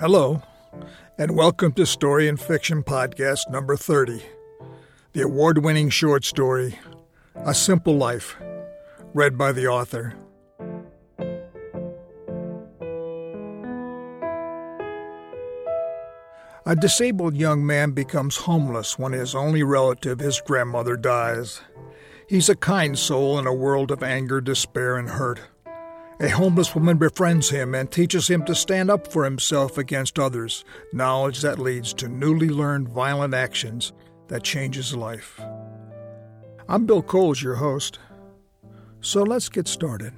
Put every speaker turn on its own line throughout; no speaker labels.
Hello, and welcome to Story and Fiction Podcast number 30, the award winning short story, A Simple Life, read by the author. A disabled young man becomes homeless when his only relative, his grandmother, dies. He's a kind soul in a world of anger, despair, and hurt. A homeless woman befriends him and teaches him to stand up for himself against others, knowledge that leads to newly learned violent actions that changes life. I'm Bill Coles, your host. So let's get started.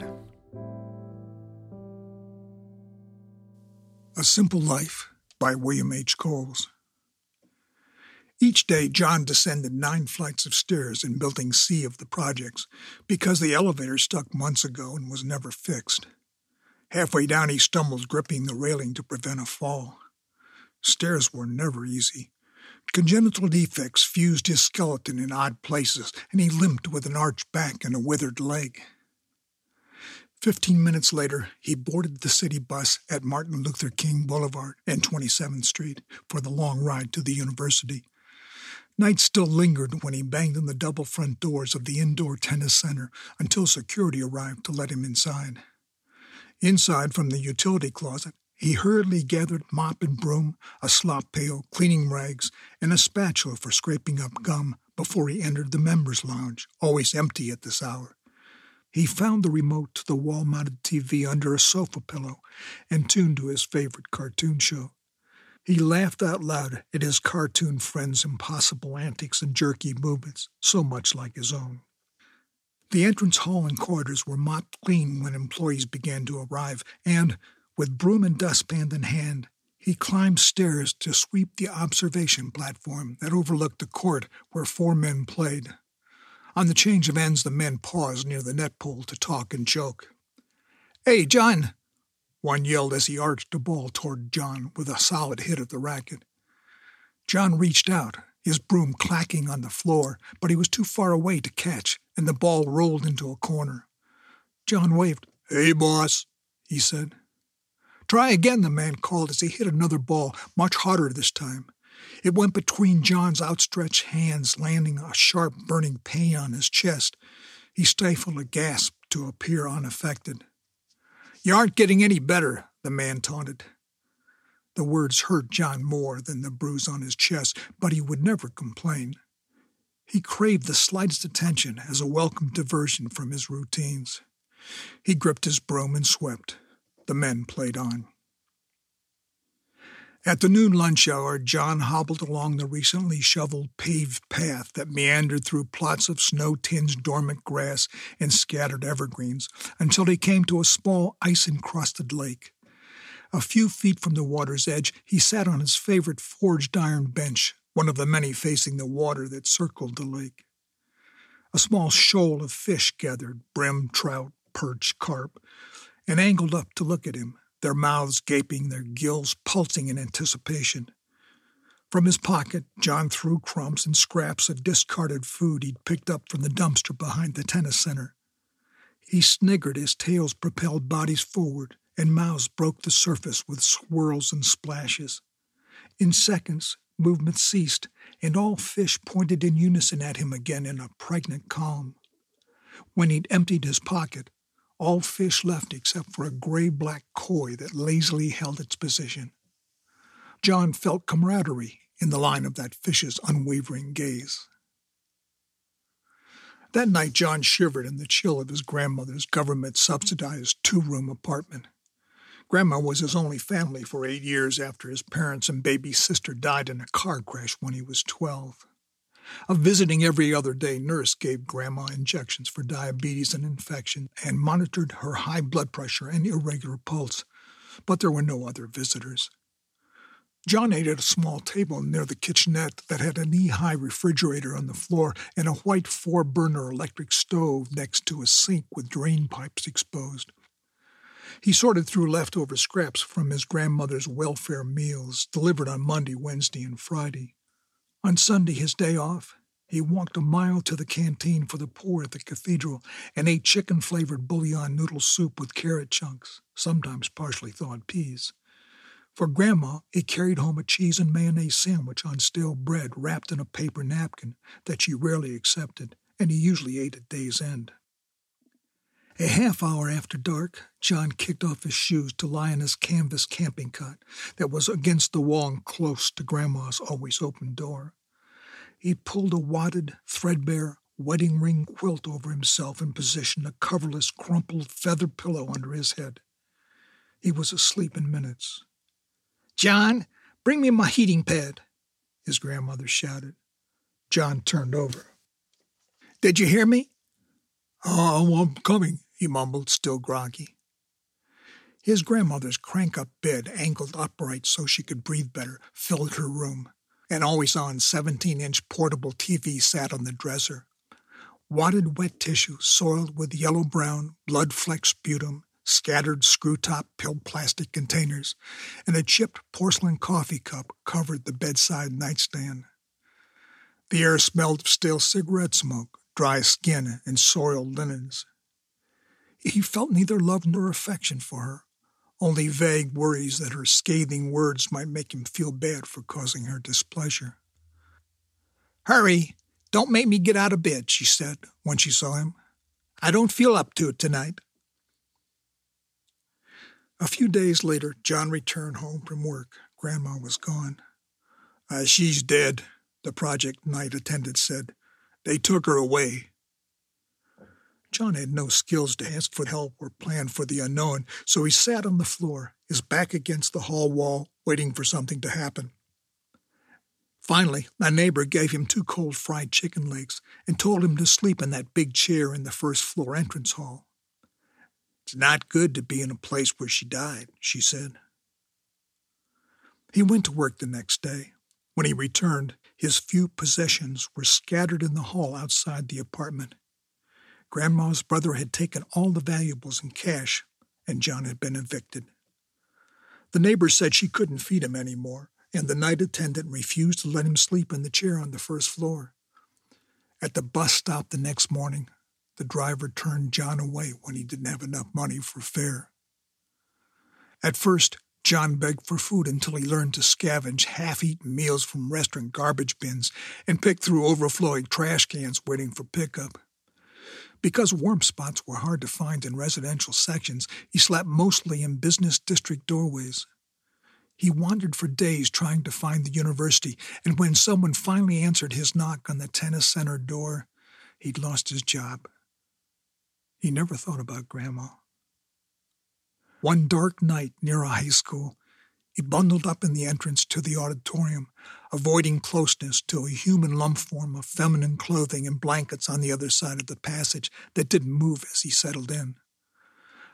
A Simple Life by William H. Coles. Each day, John descended nine flights of stairs in Building C of the projects because the elevator stuck months ago and was never fixed. Halfway down, he stumbled, gripping the railing to prevent a fall. Stairs were never easy. Congenital defects fused his skeleton in odd places, and he limped with an arched back and a withered leg. Fifteen minutes later, he boarded the city bus at Martin Luther King Boulevard and 27th Street for the long ride to the university. Night still lingered when he banged on the double front doors of the indoor tennis center until security arrived to let him inside. Inside, from the utility closet, he hurriedly gathered mop and broom, a slop pail, cleaning rags, and a spatula for scraping up gum before he entered the members' lounge, always empty at this hour. He found the remote to the wall mounted TV under a sofa pillow and tuned to his favorite cartoon show. He laughed out loud at his cartoon friend's impossible antics and jerky movements, so much like his own. The entrance hall and corridors were mopped clean when employees began to arrive, and, with broom and dustpan in hand, he climbed stairs to sweep the observation platform that overlooked the court where four men played. On the change of ends, the men paused near the net pole to talk and joke. Hey, John, one yelled as he arched a ball toward John with a solid hit of the racket. John reached out, his broom clacking on the floor, but he was too far away to catch, and the ball rolled into a corner. John waved. Hey, boss, he said. Try again, the man called as he hit another ball, much harder this time. It went between John's outstretched hands, landing a sharp, burning pain on his chest. He stifled a gasp to appear unaffected. You aren't getting any better, the man taunted. The words hurt John more than the bruise on his chest, but he would never complain. He craved the slightest attention as a welcome diversion from his routines. He gripped his broom and swept. The men played on. At the noon lunch hour, John hobbled along the recently shoveled paved path that meandered through plots of snow tinged dormant grass and scattered evergreens until he came to a small ice encrusted lake. A few feet from the water's edge, he sat on his favorite forged iron bench, one of the many facing the water that circled the lake. A small shoal of fish gathered brim, trout, perch, carp, and angled up to look at him their mouths gaping, their gills pulsing in anticipation. From his pocket, John threw crumbs and scraps of discarded food he'd picked up from the dumpster behind the tennis center. He sniggered as tails propelled bodies forward and mouths broke the surface with swirls and splashes. In seconds, movement ceased, and all fish pointed in unison at him again in a pregnant calm. When he'd emptied his pocket, all fish left except for a gray black koi that lazily held its position. John felt camaraderie in the line of that fish's unwavering gaze. That night, John shivered in the chill of his grandmother's government subsidized two room apartment. Grandma was his only family for eight years after his parents and baby sister died in a car crash when he was 12. A visiting every other day nurse gave Grandma injections for diabetes and infection and monitored her high blood pressure and irregular pulse, but there were no other visitors. John ate at a small table near the kitchenette that had a knee high refrigerator on the floor and a white four burner electric stove next to a sink with drain pipes exposed. He sorted through leftover scraps from his grandmother's welfare meals delivered on Monday, Wednesday, and Friday. On Sunday, his day off, he walked a mile to the canteen for the poor at the cathedral and ate chicken flavored bouillon noodle soup with carrot chunks, sometimes partially thawed peas. For Grandma, he carried home a cheese and mayonnaise sandwich on stale bread wrapped in a paper napkin that she rarely accepted, and he usually ate at day's end. A half hour after dark, John kicked off his shoes to lie in his canvas camping cot that was against the wall and close to Grandma's always open door. He pulled a wadded, threadbare wedding ring quilt over himself and positioned a coverless, crumpled feather pillow under his head. He was asleep in minutes. John, bring me my heating pad, his grandmother shouted. John turned over. Did you hear me? Oh, I'm coming, he mumbled, still groggy. His grandmother's crank up bed, angled upright so she could breathe better, filled her room. An always on 17 inch portable TV sat on the dresser. Wadded wet tissue, soiled with yellow brown, blood flecked sputum, scattered screw top pilled plastic containers, and a chipped porcelain coffee cup covered the bedside nightstand. The air smelled of stale cigarette smoke, dry skin, and soiled linens. He felt neither love nor affection for her, only vague worries that her scathing words might make him feel bad for causing her displeasure. Hurry! Don't make me get out of bed, she said when she saw him. I don't feel up to it tonight. A few days later, John returned home from work. Grandma was gone. Uh, she's dead, the project night attendant said. They took her away. John had no skills to ask for help or plan for the unknown, so he sat on the floor, his back against the hall wall, waiting for something to happen. Finally, my neighbor gave him two cold fried chicken legs and told him to sleep in that big chair in the first floor entrance hall. It's not good to be in a place where she died, she said. He went to work the next day. When he returned, his few possessions were scattered in the hall outside the apartment. Grandma's brother had taken all the valuables and cash, and John had been evicted. The neighbor said she couldn't feed him any more, and the night attendant refused to let him sleep in the chair on the first floor. At the bus stop the next morning, the driver turned John away when he didn't have enough money for fare. At first, John begged for food until he learned to scavenge half eaten meals from restaurant garbage bins and pick through overflowing trash cans waiting for pickup. Because warm spots were hard to find in residential sections, he slept mostly in business district doorways. He wandered for days trying to find the university, and when someone finally answered his knock on the tennis center door, he'd lost his job. He never thought about Grandma. One dark night near a high school, he bundled up in the entrance to the auditorium, avoiding closeness to a human lump form of feminine clothing and blankets on the other side of the passage that didn't move as he settled in.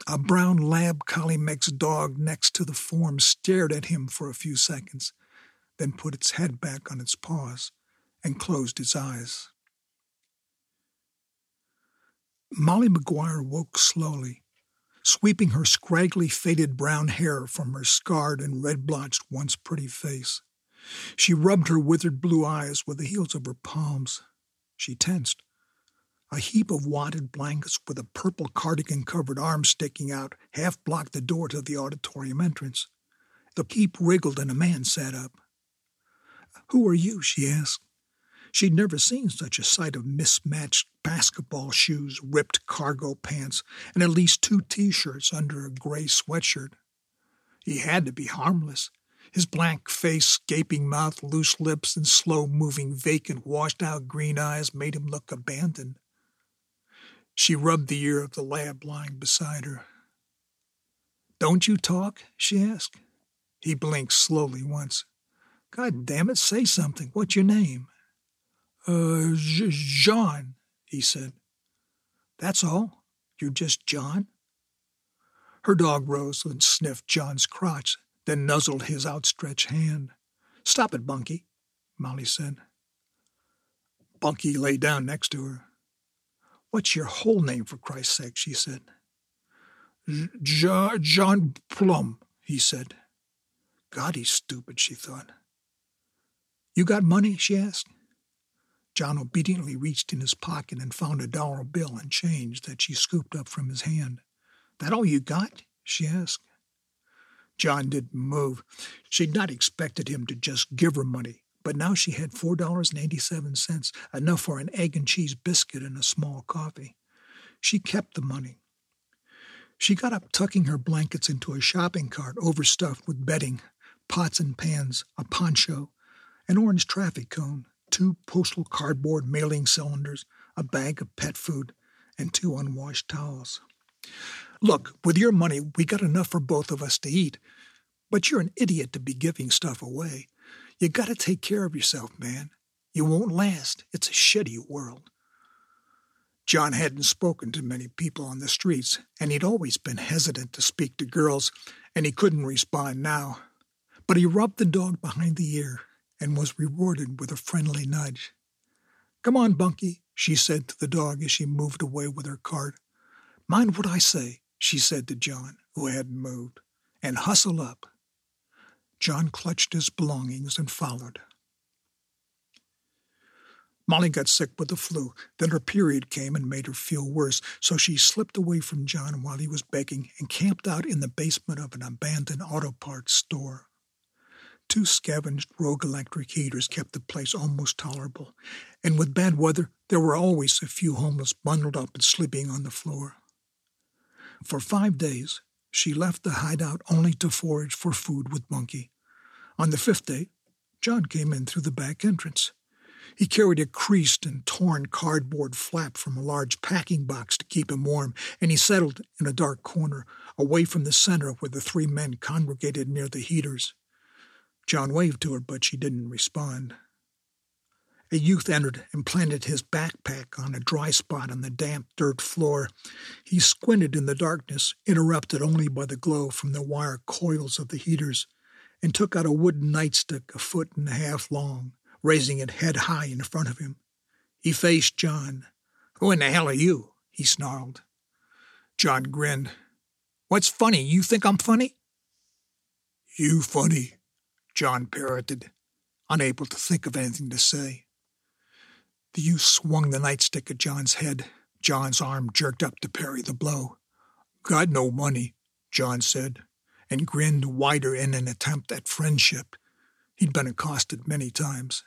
A brown lab collie mix dog next to the form stared at him for a few seconds, then put its head back on its paws and closed its eyes. Molly McGuire woke slowly, sweeping her scraggly, faded brown hair from her scarred and red blotched, once pretty face. She rubbed her withered blue eyes with the heels of her palms. She tensed. A heap of wadded blankets with a purple cardigan covered arm sticking out half blocked the door to the auditorium entrance. The heap wriggled and a man sat up. Who are you? she asked. She'd never seen such a sight of mismatched basketball shoes, ripped cargo pants, and at least two t shirts under a gray sweatshirt. He had to be harmless. His blank face, gaping mouth, loose lips, and slow moving, vacant, washed out green eyes made him look abandoned. She rubbed the ear of the lab lying beside her. Don't you talk? she asked. He blinked slowly once. God damn it, say something. What's your name? Uh, John, he said. That's all? You're just John? Her dog rose and sniffed John's crotch, then nuzzled his outstretched hand. Stop it, Bunky, Molly said. Bunky lay down next to her. What's your whole name, for Christ's sake? she said. John Plum, he said. God, he's stupid, she thought. You got money? she asked. John obediently reached in his pocket and found a dollar bill and change that she scooped up from his hand. That all you got? she asked. John didn't move. She'd not expected him to just give her money, but now she had $4.87, enough for an egg and cheese biscuit and a small coffee. She kept the money. She got up, tucking her blankets into a shopping cart overstuffed with bedding, pots and pans, a poncho, an orange traffic cone, two postal cardboard mailing cylinders, a bag of pet food, and two unwashed towels. Look, with your money, we got enough for both of us to eat, but you're an idiot to be giving stuff away. You gotta take care of yourself, man. You won't last. It's a shitty world. John hadn't spoken to many people on the streets, and he'd always been hesitant to speak to girls, and he couldn't respond now. But he rubbed the dog behind the ear and was rewarded with a friendly nudge. Come on, Bunky, she said to the dog as she moved away with her cart. Mind what I say, she said to John, who hadn't moved, and hustle up. John clutched his belongings and followed. Molly got sick with the flu. Then her period came and made her feel worse, so she slipped away from John while he was begging and camped out in the basement of an abandoned auto parts store. Two scavenged rogue electric heaters kept the place almost tolerable, and with bad weather, there were always a few homeless bundled up and sleeping on the floor. For five days, she left the hideout only to forage for food with Bunky. On the fifth day, John came in through the back entrance. He carried a creased and torn cardboard flap from a large packing box to keep him warm, and he settled in a dark corner, away from the center where the three men congregated near the heaters. John waved to her, but she didn't respond. A youth entered and planted his backpack on a dry spot on the damp dirt floor. He squinted in the darkness, interrupted only by the glow from the wire coils of the heaters, and took out a wooden nightstick a foot and a half long raising it head high in front of him. He faced John. Who in the hell are you? he snarled. John grinned. What's funny? You think I'm funny? You funny, John parroted, unable to think of anything to say. The youth swung the nightstick at John's head. John's arm jerked up to parry the blow. Got no money, John said, and grinned wider in an attempt at friendship. He'd been accosted many times.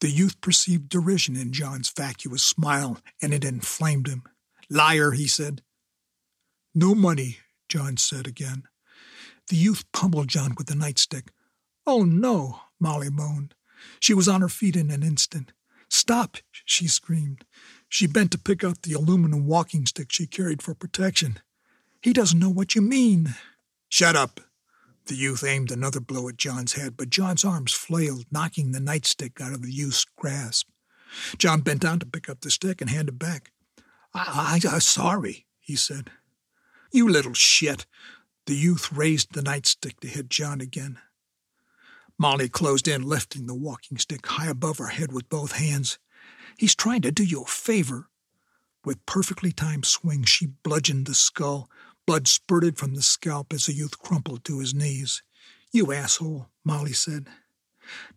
The youth perceived derision in John's vacuous smile, and it inflamed him. Liar, he said. No money, John said again. The youth pummeled John with the nightstick. Oh, no, Molly moaned. She was on her feet in an instant. Stop, she screamed. She bent to pick up the aluminum walking stick she carried for protection. He doesn't know what you mean. Shut up, the youth aimed another blow at John's head, but John's arms flailed, knocking the nightstick out of the youth's grasp. John bent down to pick up the stick and hand it back. I, I, I'm sorry, he said. You little shit. The youth raised the nightstick to hit John again. Molly closed in, lifting the walking stick high above her head with both hands. He's trying to do you a favor. With perfectly timed swing, she bludgeoned the skull, Blood spurted from the scalp as the youth crumpled to his knees. You asshole, Molly said.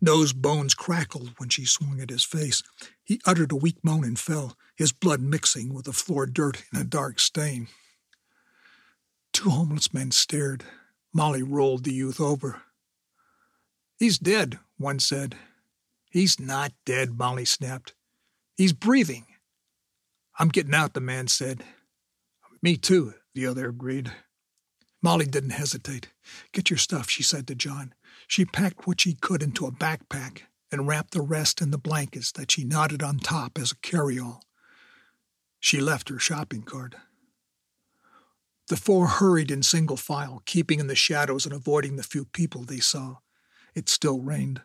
Nose bones crackled when she swung at his face. He uttered a weak moan and fell, his blood mixing with the floor dirt in a dark stain. Two homeless men stared. Molly rolled the youth over. He's dead, one said. He's not dead, Molly snapped. He's breathing. I'm getting out, the man said. Me too, the other agreed. Molly didn't hesitate. Get your stuff, she said to John. She packed what she could into a backpack and wrapped the rest in the blankets that she knotted on top as a carryall. She left her shopping cart. The four hurried in single file, keeping in the shadows and avoiding the few people they saw. It still rained.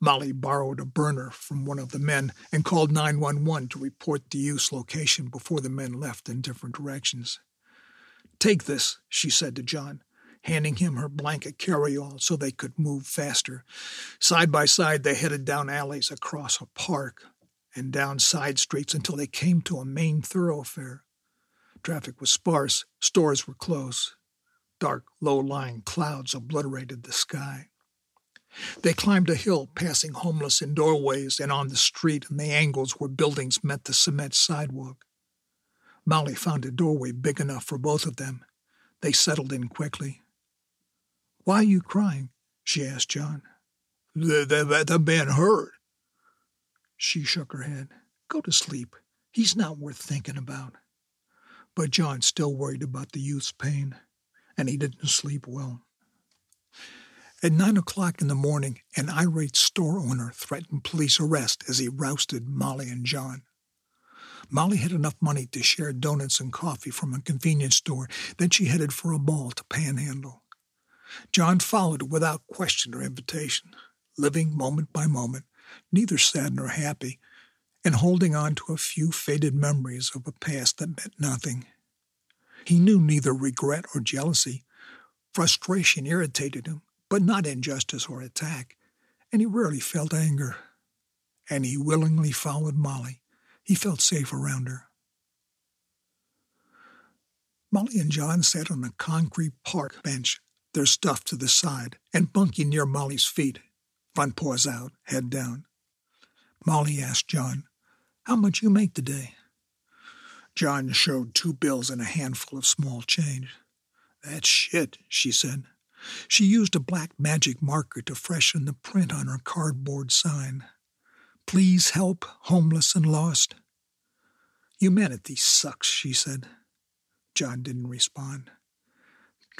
Molly borrowed a burner from one of the men and called 911 to report the youth's location before the men left in different directions. Take this, she said to John, handing him her blanket carryall so they could move faster. Side by side, they headed down alleys across a park and down side streets until they came to a main thoroughfare. Traffic was sparse, stores were close. Dark, low lying clouds obliterated the sky. They climbed a hill, passing homeless in doorways and on the street and the angles where buildings met the cement sidewalk. Molly found a doorway big enough for both of them. They settled in quickly. Why are you crying? she asked John. The, the, the man hurt. She shook her head. Go to sleep. He's not worth thinking about. But John still worried about the youth's pain, and he didn't sleep well. At nine o'clock in the morning, an irate store owner threatened police arrest as he rousted Molly and John. Molly had enough money to share donuts and coffee from a convenience store, then she headed for a ball to panhandle. John followed without question or invitation, living moment by moment, neither sad nor happy, and holding on to a few faded memories of a past that meant nothing. He knew neither regret or jealousy. Frustration irritated him, but not injustice or attack, and he rarely felt anger. And he willingly followed Molly. He felt safe around her. Molly and John sat on a concrete park bench, their stuff to the side, and Bunky near Molly's feet, front paws out, head down. Molly asked John, How much you make today? John showed two bills and a handful of small change. That's shit, she said. She used a black magic marker to freshen the print on her cardboard sign. Please help homeless and lost. Humanity sucks, she said. John didn't respond.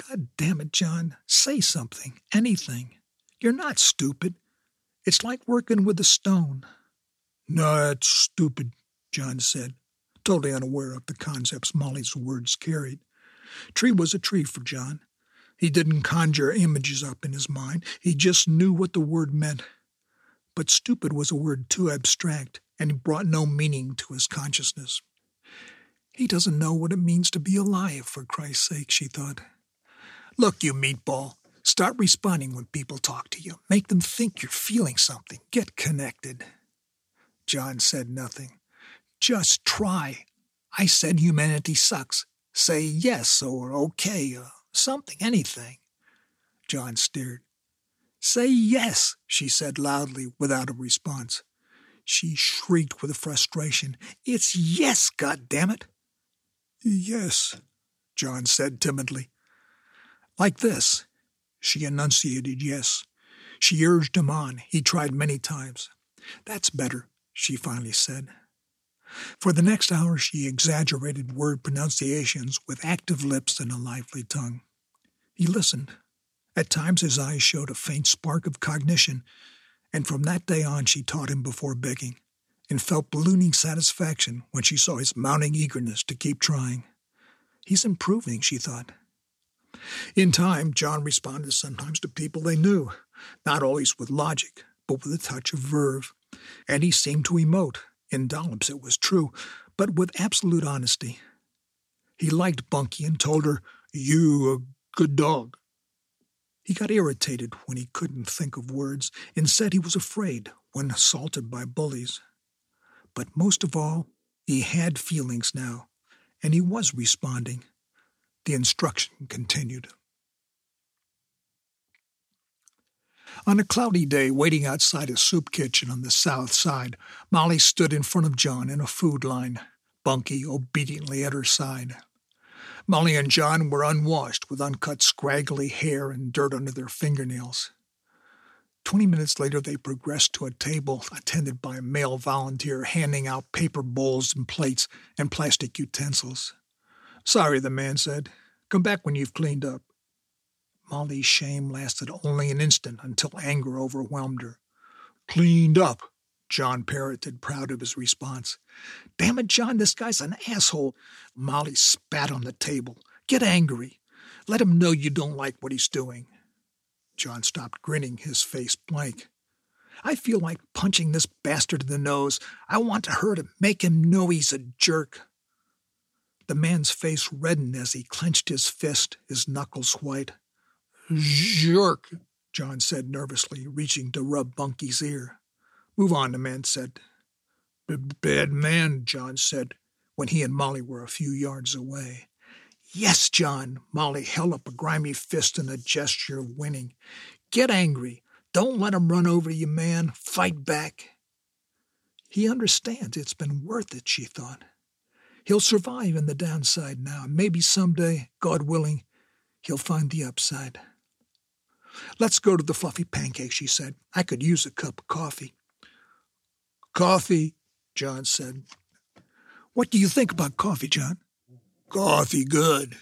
God damn it, John. Say something, anything. You're not stupid. It's like working with a stone. No, that's stupid, John said, totally unaware of the concepts Molly's words carried. Tree was a tree for John. He didn't conjure images up in his mind, he just knew what the word meant. But stupid was a word too abstract, and it brought no meaning to his consciousness. He doesn't know what it means to be alive, for Christ's sake, she thought. Look, you meatball, start responding when people talk to you. Make them think you're feeling something. Get connected. John said nothing. Just try. I said humanity sucks. Say yes or okay or something, anything. John stared. Say yes, she said loudly without a response. She shrieked with frustration. It's yes, God damn it! Yes, John said timidly. Like this. She enunciated yes. She urged him on. He tried many times. That's better, she finally said. For the next hour, she exaggerated word pronunciations with active lips and a lively tongue. He listened, at times his eyes showed a faint spark of cognition, and from that day on she taught him before begging, and felt ballooning satisfaction when she saw his mounting eagerness to keep trying. He's improving, she thought. In time, John responded sometimes to people they knew, not always with logic, but with a touch of verve, and he seemed to emote, in dollops it was true, but with absolute honesty. He liked Bunky and told her, You a good dog. He got irritated when he couldn't think of words and said he was afraid when assaulted by bullies. But most of all, he had feelings now, and he was responding. The instruction continued. On a cloudy day, waiting outside a soup kitchen on the south side, Molly stood in front of John in a food line, Bunky obediently at her side. Molly and John were unwashed, with uncut, scraggly hair and dirt under their fingernails. Twenty minutes later, they progressed to a table attended by a male volunteer handing out paper bowls and plates and plastic utensils. Sorry, the man said. Come back when you've cleaned up. Molly's shame lasted only an instant until anger overwhelmed her. Cleaned up, John parroted, proud of his response. Damn it, John, this guy's an asshole. Molly spat on the table. Get angry. Let him know you don't like what he's doing. John stopped grinning, his face blank. I feel like punching this bastard in the nose. I want to hurt him, make him know he's a jerk. The man's face reddened as he clenched his fist, his knuckles white. Jerk, John said nervously, reaching to rub Bunky's ear. Move on, the man said. Bad man, John said, when he and Molly were a few yards away. Yes, John, Molly held up a grimy fist in a gesture of winning. Get angry. Don't let him run over you, man. Fight back. He understands it's been worth it, she thought. He'll survive in the downside now. Maybe someday, God willing, he'll find the upside. Let's go to the fluffy pancake, she said. I could use a cup of coffee. Coffee, John said. What do you think about coffee, John? Coffee good.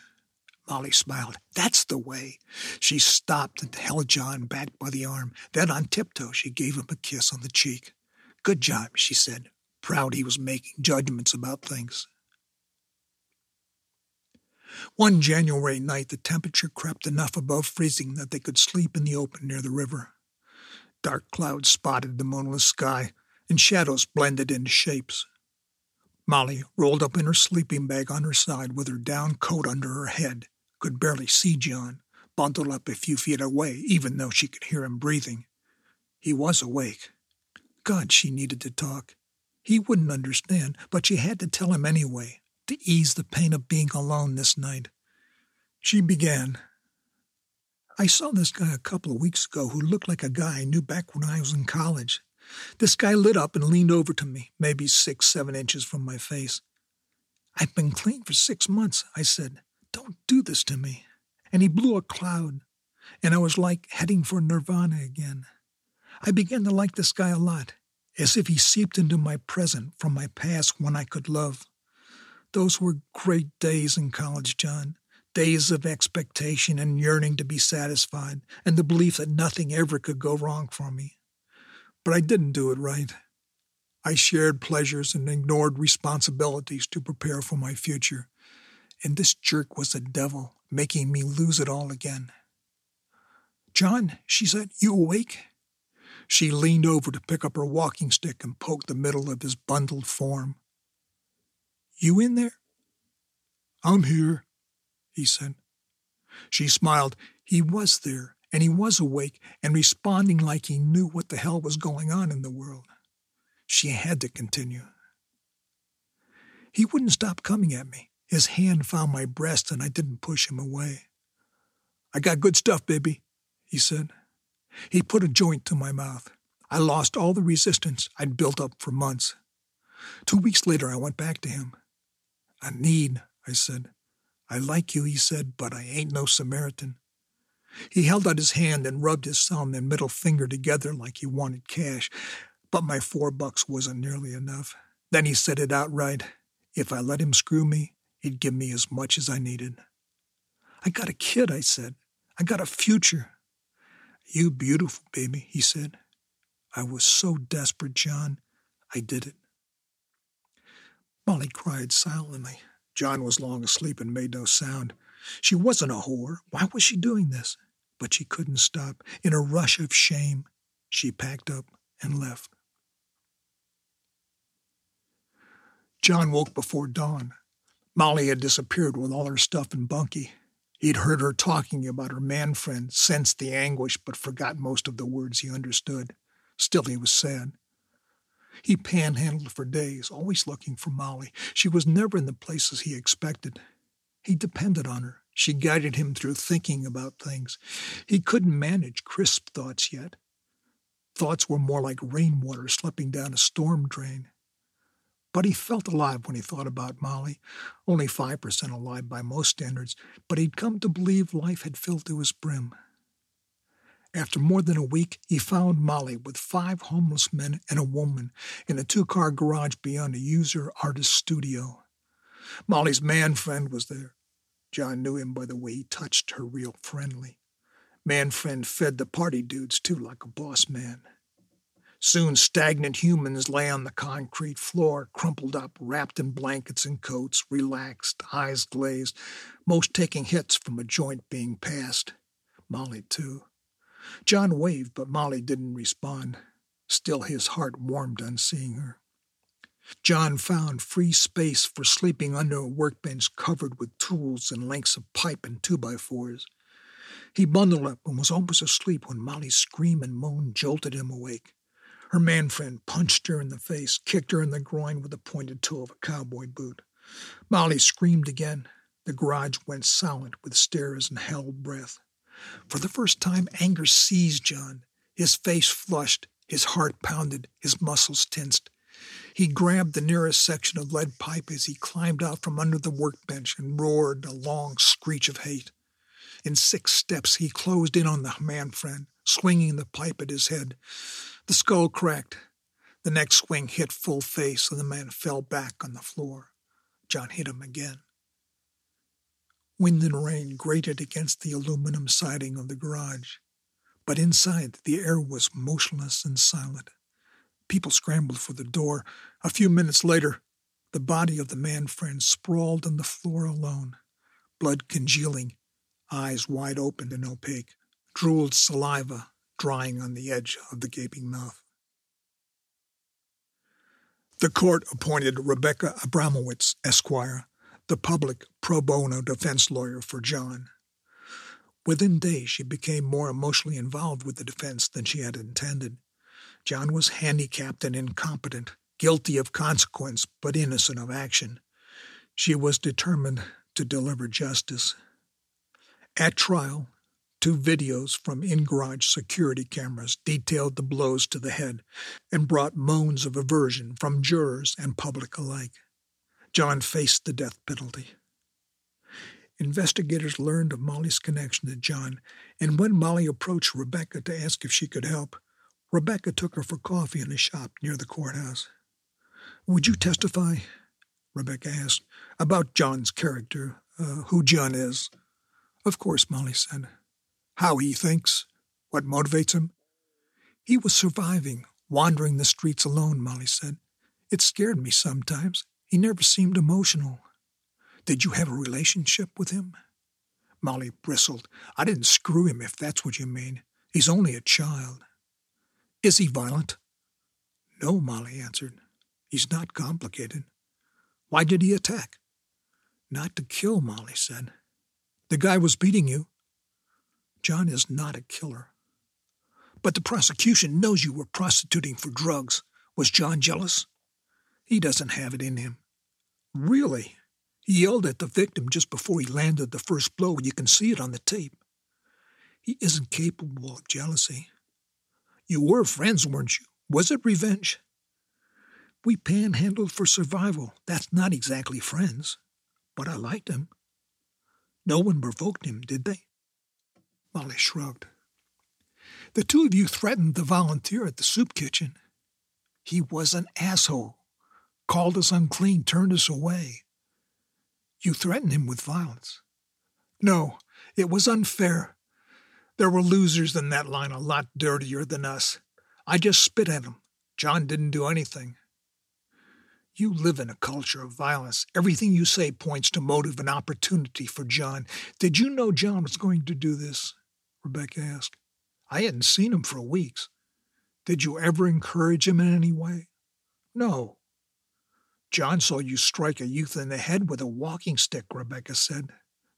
Molly smiled. That's the way. She stopped and held John back by the arm. Then on tiptoe, she gave him a kiss on the cheek. Good job, she said, proud he was making judgments about things. One January night, the temperature crept enough above freezing that they could sleep in the open near the river. Dark clouds spotted the moonless sky, and shadows blended into shapes. Molly, rolled up in her sleeping bag on her side with her down coat under her head, could barely see John, bundled up a few feet away, even though she could hear him breathing. He was awake. God, she needed to talk. He wouldn't understand, but she had to tell him anyway, to ease the pain of being alone this night. She began. I saw this guy a couple of weeks ago who looked like a guy I knew back when I was in college. This guy lit up and leaned over to me, maybe six, seven inches from my face. I've been clean for six months, I said. Don't do this to me. And he blew a cloud, and I was like heading for nirvana again. I began to like this guy a lot, as if he seeped into my present from my past when I could love. Those were great days in college, John. Days of expectation and yearning to be satisfied, and the belief that nothing ever could go wrong for me. But I didn't do it right. I shared pleasures and ignored responsibilities to prepare for my future. And this jerk was a devil, making me lose it all again. John, she said, you awake? She leaned over to pick up her walking stick and poke the middle of his bundled form. You in there? I'm here, he said. She smiled. He was there, and he was awake and responding like he knew what the hell was going on in the world. She had to continue. He wouldn't stop coming at me. His hand found my breast, and I didn't push him away. I got good stuff, baby, he said. He put a joint to my mouth. I lost all the resistance I'd built up for months. Two weeks later, I went back to him. A need, I said. I like you, he said, but I ain't no Samaritan. He held out his hand and rubbed his thumb and middle finger together like he wanted cash, but my four bucks wasn't nearly enough. Then he said it outright. If I let him screw me, he'd give me as much as I needed. I got a kid, I said. I got a future. You beautiful, baby, he said. I was so desperate, John. I did it. Molly cried silently. John was long asleep and made no sound. She wasn't a whore. Why was she doing this? But she couldn't stop. In a rush of shame, she packed up and left. John woke before dawn. Molly had disappeared with all her stuff in Bunky. He'd heard her talking about her man friend, sensed the anguish, but forgot most of the words he understood. Still, he was sad. He panhandled for days, always looking for Molly. She was never in the places he expected. He depended on her. She guided him through thinking about things. He couldn't manage crisp thoughts yet. Thoughts were more like rainwater slipping down a storm drain. But he felt alive when he thought about Molly. Only 5% alive by most standards, but he'd come to believe life had filled to his brim. After more than a week, he found Molly with five homeless men and a woman in a two car garage beyond a user artist studio. Molly's man friend was there. John knew him by the way he touched her real friendly. Man friend fed the party dudes too, like a boss man. Soon stagnant humans lay on the concrete floor, crumpled up, wrapped in blankets and coats, relaxed, eyes glazed, most taking hits from a joint being passed. Molly, too. John waved, but Molly didn't respond. Still, his heart warmed on seeing her. John found free space for sleeping under a workbench covered with tools and lengths of pipe and two by fours. He bundled up and was almost asleep when Molly's scream and moan jolted him awake. Her man friend punched her in the face, kicked her in the groin with the pointed toe of a cowboy boot. Molly screamed again. The garage went silent with stares and held breath. For the first time, anger seized John. His face flushed, his heart pounded, his muscles tensed. He grabbed the nearest section of lead pipe as he climbed out from under the workbench and roared a long screech of hate. In six steps, he closed in on the man friend, swinging the pipe at his head. The skull cracked. The next swing hit full face, and the man fell back on the floor. John hit him again. Wind and rain grated against the aluminum siding of the garage, but inside the air was motionless and silent. People scrambled for the door. A few minutes later, the body of the man friend sprawled on the floor alone, blood congealing, eyes wide open and opaque, drooled saliva drying on the edge of the gaping mouth. The court appointed Rebecca Abramowitz, Esquire, the public pro bono defense lawyer for John. Within days, she became more emotionally involved with the defense than she had intended. John was handicapped and incompetent, guilty of consequence but innocent of action. She was determined to deliver justice. At trial, two videos from in garage security cameras detailed the blows to the head and brought moans of aversion from jurors and public alike. John faced the death penalty. Investigators learned of Molly's connection to John, and when Molly approached Rebecca to ask if she could help, Rebecca took her for coffee in a shop near the courthouse. Would you testify? Rebecca asked, about John's character, uh, who John is. Of course, Molly said. How he thinks, what motivates him. He was surviving, wandering the streets alone, Molly said. It scared me sometimes. He never seemed emotional. Did you have a relationship with him? Molly bristled. I didn't screw him, if that's what you mean. He's only a child. Is he violent? No, Molly answered. He's not complicated. Why did he attack? Not to kill, Molly said. The guy was beating you. John is not a killer. But the prosecution knows you were prostituting for drugs. Was John jealous? He doesn't have it in him. Really? He yelled at the victim just before he landed the first blow. You can see it on the tape. He isn't capable of jealousy. You were friends, weren't you? Was it revenge? We panhandled for survival. That's not exactly friends. But I liked him. No one provoked him, did they? Molly shrugged. The two of you threatened the volunteer at the soup kitchen. He was an asshole. Called us unclean, turned us away. You threatened him with violence. No, it was unfair. There were losers in that line a lot dirtier than us. I just spit at him. John didn't do anything. You live in a culture of violence. Everything you say points to motive and opportunity for John. Did you know John was going to do this? Rebecca asked. I hadn't seen him for weeks. Did you ever encourage him in any way? No. John saw you strike a youth in the head with a walking stick, Rebecca said.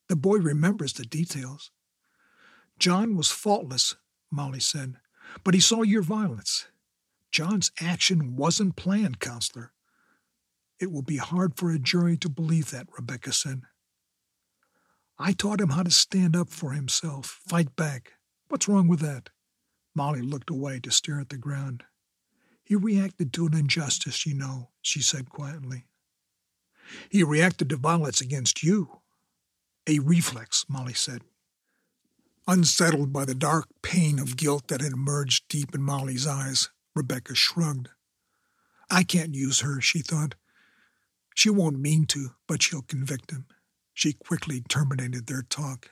The boy remembers the details. John was faultless, Molly said, but he saw your violence. John's action wasn't planned, counselor. It will be hard for a jury to believe that, Rebecca said. I taught him how to stand up for himself, fight back. What's wrong with that? Molly looked away to stare at the ground. He reacted to an injustice, you know, she said quietly. He reacted to violence against you. A reflex, Molly said. Unsettled by the dark pain of guilt that had emerged deep in Molly's eyes, Rebecca shrugged. I can't use her, she thought. She won't mean to, but she'll convict him. She quickly terminated their talk.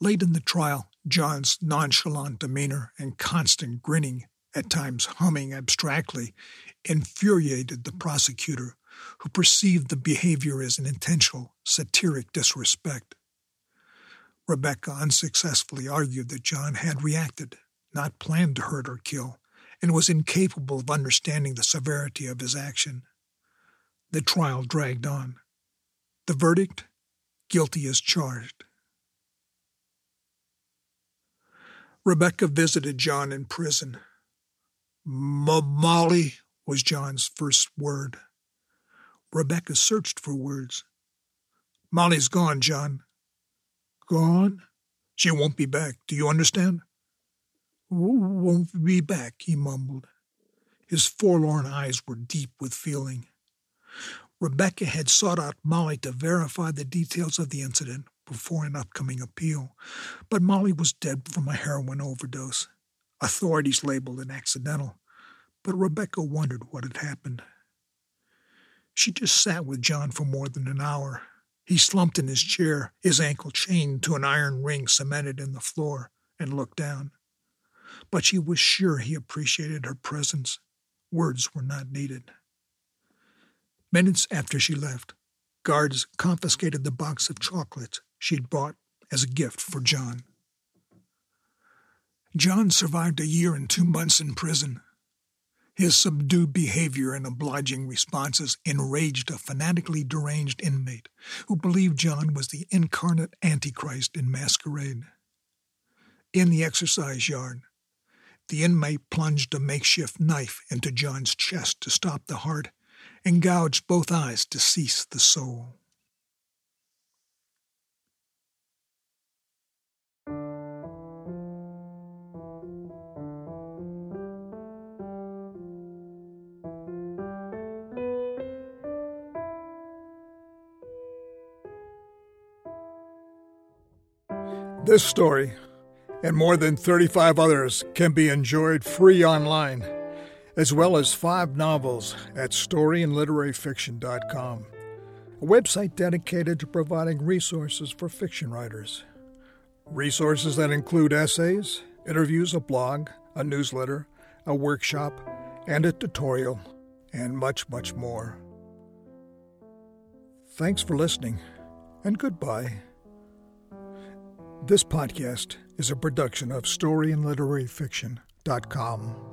Late in the trial, John's nonchalant demeanor and constant grinning, at times humming abstractly, infuriated the prosecutor, who perceived the behavior as an intentional, satiric disrespect. Rebecca unsuccessfully argued that John had reacted, not planned to hurt or kill, and was incapable of understanding the severity of his action. The trial dragged on. The verdict guilty as charged. Rebecca visited John in prison. Molly was John's first word. Rebecca searched for words. Molly's gone, John. Gone? She won't be back. Do you understand? Won't be back, he mumbled. His forlorn eyes were deep with feeling. Rebecca had sought out Molly to verify the details of the incident, before an upcoming appeal, but Molly was dead from a heroin overdose. Authorities labeled it accidental, but Rebecca wondered what had happened. She just sat with John for more than an hour. He slumped in his chair, his ankle chained to an iron ring cemented in the floor, and looked down. But she was sure he appreciated her presence. Words were not needed. Minutes after she left, guards confiscated the box of chocolates she'd bought as a gift for John. John survived a year and two months in prison. His subdued behavior and obliging responses enraged a fanatically deranged inmate who believed John was the incarnate Antichrist in masquerade. In the exercise yard, the inmate plunged a makeshift knife into John's chest to stop the heart and gouged both eyes to cease the soul. This story and more than 35 others can be enjoyed free online, as well as five novels at storyandliteraryfiction.com, a website dedicated to providing resources for fiction writers. Resources that include essays, interviews, a blog, a newsletter, a workshop, and a tutorial, and much, much more. Thanks for listening, and goodbye. This podcast is a production of storyandliteraryfiction.com.